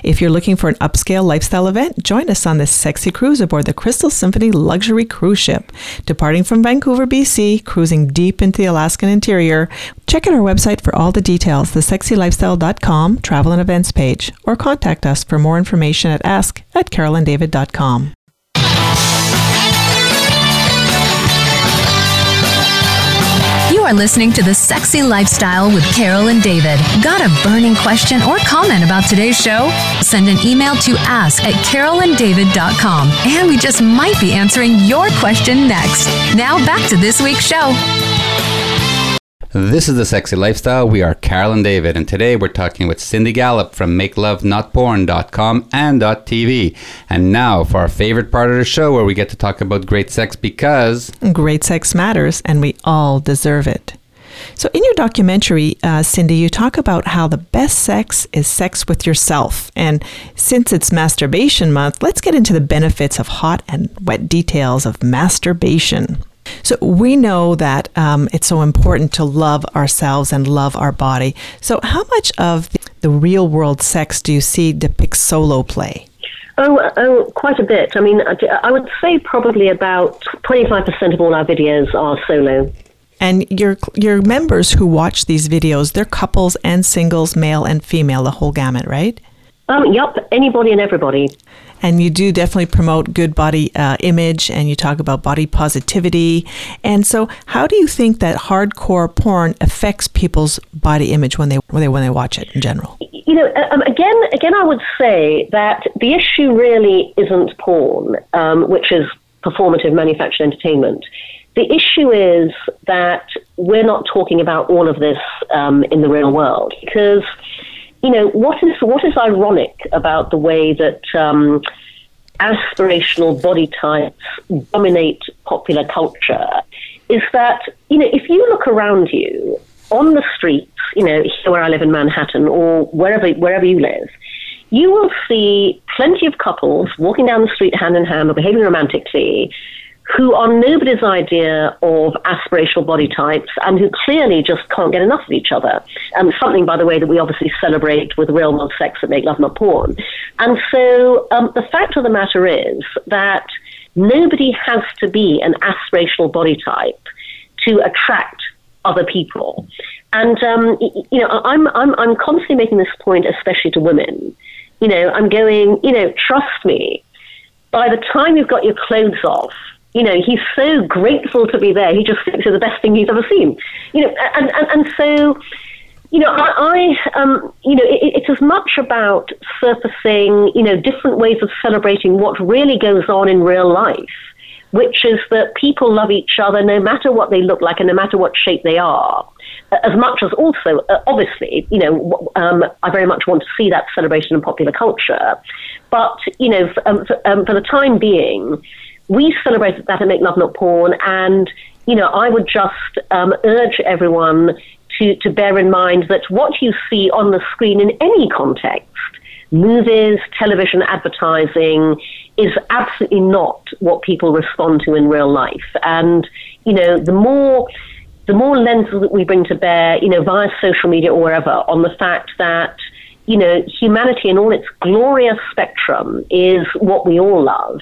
If you're looking for an upscale lifestyle event, join us on this sexy cruise aboard the Crystal Symphony luxury cruise ship. Departing from Vancouver, BC, cruising deep into the Alaskan interior, check out our website for all the details, thesexylifestyle.com travel and events page, or contact us for more information at ask at carolanddavid.com. are listening to The Sexy Lifestyle with Carol and David. Got a burning question or comment about today's show? Send an email to ask at carolanddavid.com and we just might be answering your question next. Now back to this week's show. This is the Sexy Lifestyle. We are Carol and David, and today we're talking with Cindy Gallop from MakeLoveNotPorn.com and .tv. And now for our favorite part of the show, where we get to talk about great sex because Great sex matters, and we all deserve it. So, in your documentary, uh, Cindy, you talk about how the best sex is sex with yourself. And since it's masturbation month, let's get into the benefits of hot and wet details of masturbation. So, we know that um, it's so important to love ourselves and love our body. So, how much of the, the real world sex do you see depicts solo play? Oh, oh, quite a bit. I mean, I would say probably about 25% of all our videos are solo. And your your members who watch these videos, they're couples and singles, male and female, the whole gamut, right? Um, yep, anybody and everybody. And you do definitely promote good body uh, image, and you talk about body positivity. And so, how do you think that hardcore porn affects people's body image when they when they when they watch it in general? You know, um, again, again, I would say that the issue really isn't porn, um, which is performative manufactured entertainment. The issue is that we're not talking about all of this um, in the real world because, you know, what is what is ironic about the way that um, aspirational body types dominate popular culture is that you know if you look around you on the streets, you know, here where I live in Manhattan or wherever wherever you live, you will see plenty of couples walking down the street hand in hand or behaving romantically who are nobody's idea of aspirational body types and who clearly just can't get enough of each other. Um, something, by the way, that we obviously celebrate with real world sex that make love not porn. And so um, the fact of the matter is that nobody has to be an aspirational body type to attract other people. And um, you know, I'm I'm I'm constantly making this point, especially to women. You know, I'm going. You know, trust me. By the time you've got your clothes off, you know, he's so grateful to be there. He just thinks it's the best thing he's ever seen. You know, and and, and so. You know, I, I um, you know, it, it's as much about surfacing, you know, different ways of celebrating what really goes on in real life which is that people love each other no matter what they look like and no matter what shape they are. As much as also, uh, obviously, you know, um, I very much want to see that celebration in popular culture. But, you know, for, um, for, um, for the time being, we celebrated that at Make Love Not Porn, and, you know, I would just um, urge everyone to, to bear in mind that what you see on the screen in any context, movies, television, advertising, is absolutely not what people respond to in real life. And, you know, the more the more lenses that we bring to bear, you know, via social media or wherever, on the fact that, you know, humanity in all its glorious spectrum is what we all love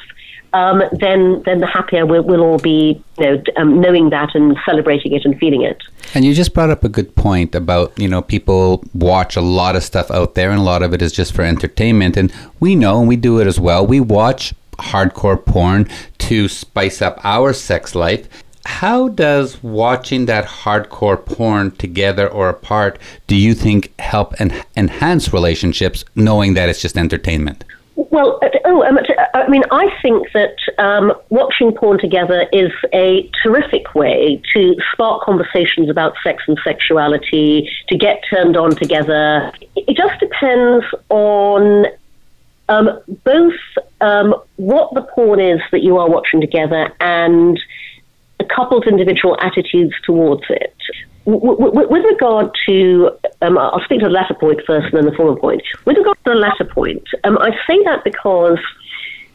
um, then then the happier we'll, we'll all be, you know, um, knowing that and celebrating it and feeling it. And you just brought up a good point about you know people watch a lot of stuff out there, and a lot of it is just for entertainment. And we know, and we do it as well. We watch hardcore porn to spice up our sex life. How does watching that hardcore porn together or apart do you think help en- enhance relationships, knowing that it's just entertainment? Well, uh, oh, um, I mean, I think that um, watching porn together is a terrific way to spark conversations about sex and sexuality, to get turned on together. It just depends on um, both um, what the porn is that you are watching together and the couple's individual attitudes towards it with regard to, um, I'll speak to the latter point first and then the former point. With regard to the latter point, um, I say that because,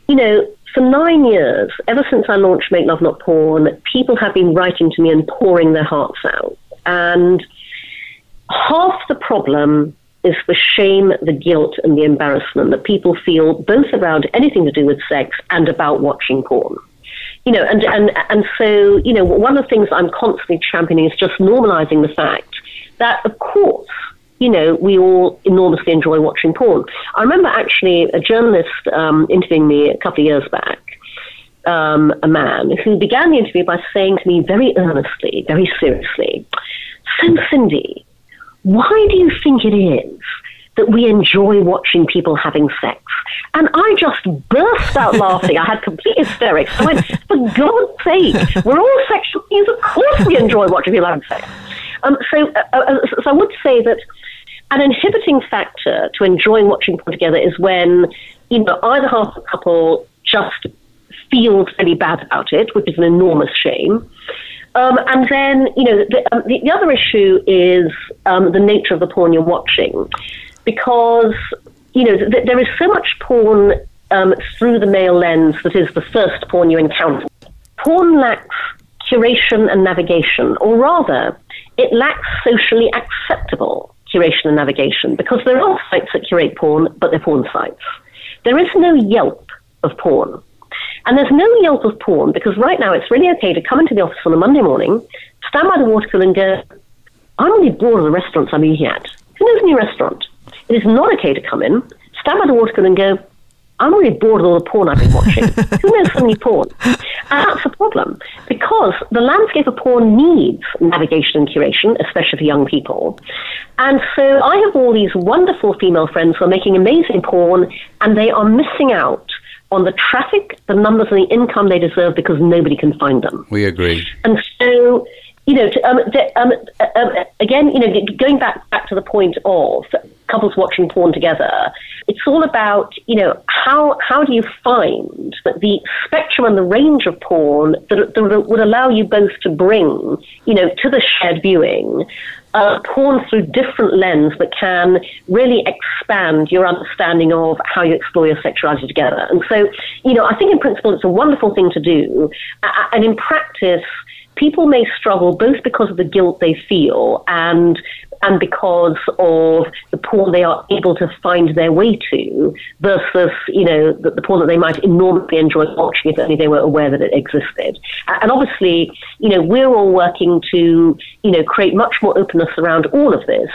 you know, for nine years, ever since I launched Make Love Not Porn, people have been writing to me and pouring their hearts out. And half the problem is the shame, the guilt, and the embarrassment that people feel both around anything to do with sex and about watching porn you know, and, and, and so, you know, one of the things I'm constantly championing is just normalizing the fact that, of course, you know, we all enormously enjoy watching porn. I remember actually a journalist um, interviewing me a couple of years back, um, a man who began the interview by saying to me very earnestly, very seriously, So, Cindy, why do you think it is that we enjoy watching people having sex. And I just burst out laughing. I had complete hysterics. I went, for God's sake, we're all sexual beings. Of course we enjoy watching people having sex. Um, so, uh, uh, so I would say that an inhibiting factor to enjoying watching people together is when, you know, either half of the couple just feels really bad about it, which is an enormous shame. Um, and then, you know, the, um, the, the other issue is um, the nature of the porn you're watching because you know th- there is so much porn um, through the male lens that is the first porn you encounter. Porn lacks curation and navigation, or rather, it lacks socially acceptable curation and navigation because there are sites that curate porn, but they're porn sites. There is no Yelp of porn. And there's no Yelp of porn because right now it's really okay to come into the office on a Monday morning, stand by the water cooler and go, I'm really bored of the restaurants I'm eating at. Who knows a new restaurant? It is not okay to come in, stand by the water cooler and go, I'm really bored of all the porn I've been watching. Who knows so many porn? And that's a problem because the landscape of porn needs navigation and curation, especially for young people. And so I have all these wonderful female friends who are making amazing porn and they are missing out on the traffic, the numbers, and the income they deserve because nobody can find them. We agree. And so you know, to, um, um, um, again, you know, going back back to the point of couples watching porn together, it's all about, you know, how how do you find the spectrum and the range of porn that, that would allow you both to bring, you know, to the shared viewing, uh, porn through different lens that can really expand your understanding of how you explore your sexuality together. And so, you know, I think in principle it's a wonderful thing to do, and in practice people may struggle both because of the guilt they feel and and because of the porn they are able to find their way to versus, you know, the, the porn that they might enormously enjoy watching if only they were aware that it existed. And obviously, you know, we're all working to, you know, create much more openness around all of this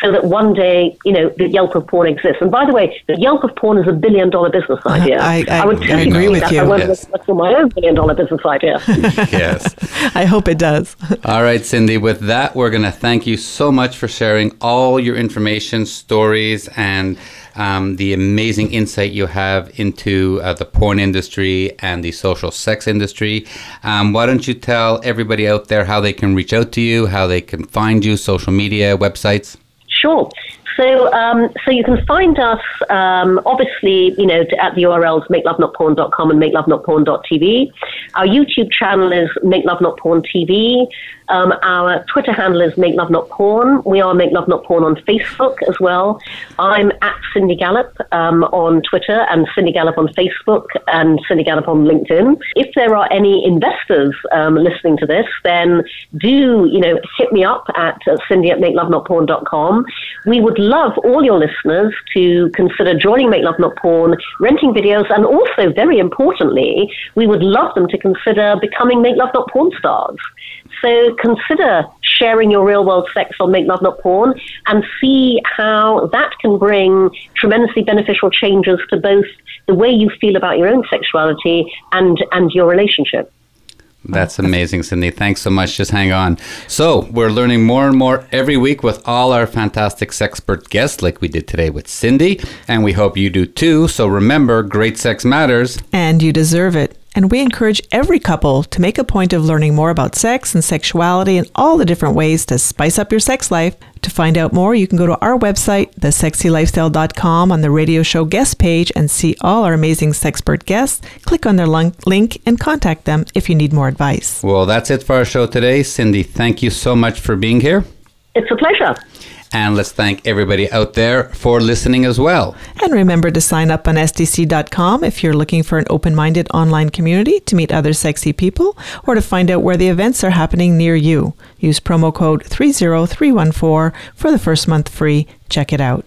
so that one day, you know, the Yelp of porn exists. And by the way, the Yelp of porn is a billion dollar business idea. I, I, I would I agree with you. I want yes. to my own billion dollar business idea. yes. I hope it does. all right, Cindy, with that, we're going to thank you so much for sharing all your information, stories, and um, the amazing insight you have into uh, the porn industry and the social sex industry. Um, why don't you tell everybody out there how they can reach out to you, how they can find you, social media, websites? Sure. So, um, so you can find us, um, obviously, you know, at the URLs makelovenotporn.com and makelovenotporn.tv. Our YouTube channel is Make Love Not Porn TV. Um, our Twitter handle is Make Love Not Porn. We are Make Love Not Porn on Facebook as well. I'm at Cindy Gallop um, on Twitter and Cindy Gallop on Facebook and Cindy Gallop on LinkedIn. If there are any investors um, listening to this, then do you know hit me up at uh, Cindy at MakeLoveNotPorn.com. We would love all your listeners to consider joining Make Love Not Porn, renting videos, and also very importantly, we would love them to consider becoming Make Love Not Porn stars. So consider sharing your real world sex on Make Love Not Porn and see how that can bring tremendously beneficial changes to both the way you feel about your own sexuality and, and your relationship. That's amazing, Cindy. Thanks so much. Just hang on. So, we're learning more and more every week with all our fantastic sexpert guests, like we did today with Cindy, and we hope you do too. So, remember, great sex matters. And you deserve it. And we encourage every couple to make a point of learning more about sex and sexuality and all the different ways to spice up your sex life. To find out more, you can go to our website, thesexylifestyle.com, on the radio show guest page and see all our amazing sexpert guests. Click on their link and contact them if you need more advice. Well, that's it for our show today. Cindy, thank you so much for being here. It's a pleasure. And let's thank everybody out there for listening as well. And remember to sign up on SDC.com if you're looking for an open minded online community to meet other sexy people or to find out where the events are happening near you. Use promo code 30314 for the first month free. Check it out.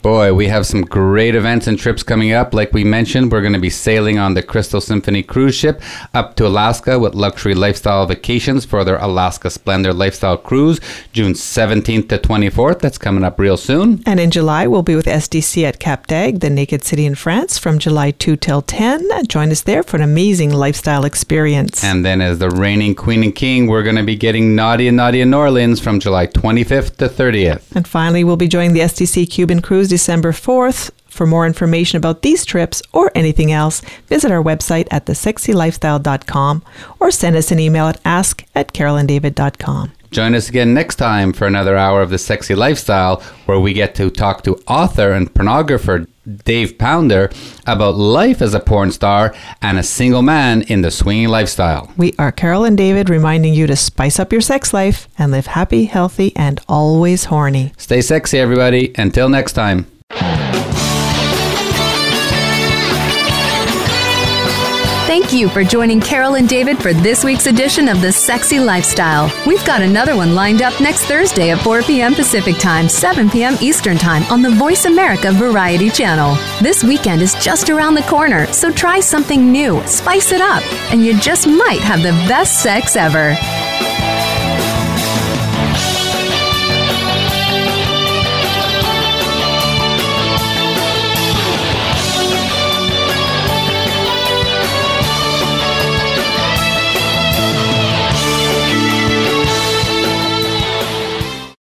Boy, we have some great events and trips coming up. Like we mentioned, we're going to be sailing on the Crystal Symphony cruise ship up to Alaska with luxury lifestyle vacations for their Alaska Splendor Lifestyle Cruise, June 17th to 24th. That's coming up real soon. And in July, we'll be with SDC at Cap d'Agde, the naked city in France, from July 2 till 10. Join us there for an amazing lifestyle experience. And then, as the reigning queen and king, we're going to be getting naughty and naughty in New Orleans from July 25th to 30th. And finally, we'll be joining the SDC Cuban cruise December 4th. For more information about these trips or anything else, visit our website at thesexylifestyle.com or send us an email at ask at carolanddavid.com. Join us again next time for another hour of The Sexy Lifestyle, where we get to talk to author and pornographer Dave Pounder about life as a porn star and a single man in the swinging lifestyle. We are Carol and David reminding you to spice up your sex life and live happy, healthy, and always horny. Stay sexy, everybody. Until next time. Thank you for joining Carol and David for this week's edition of The Sexy Lifestyle. We've got another one lined up next Thursday at 4 p.m. Pacific Time, 7 p.m. Eastern Time on the Voice America Variety Channel. This weekend is just around the corner, so try something new, spice it up, and you just might have the best sex ever.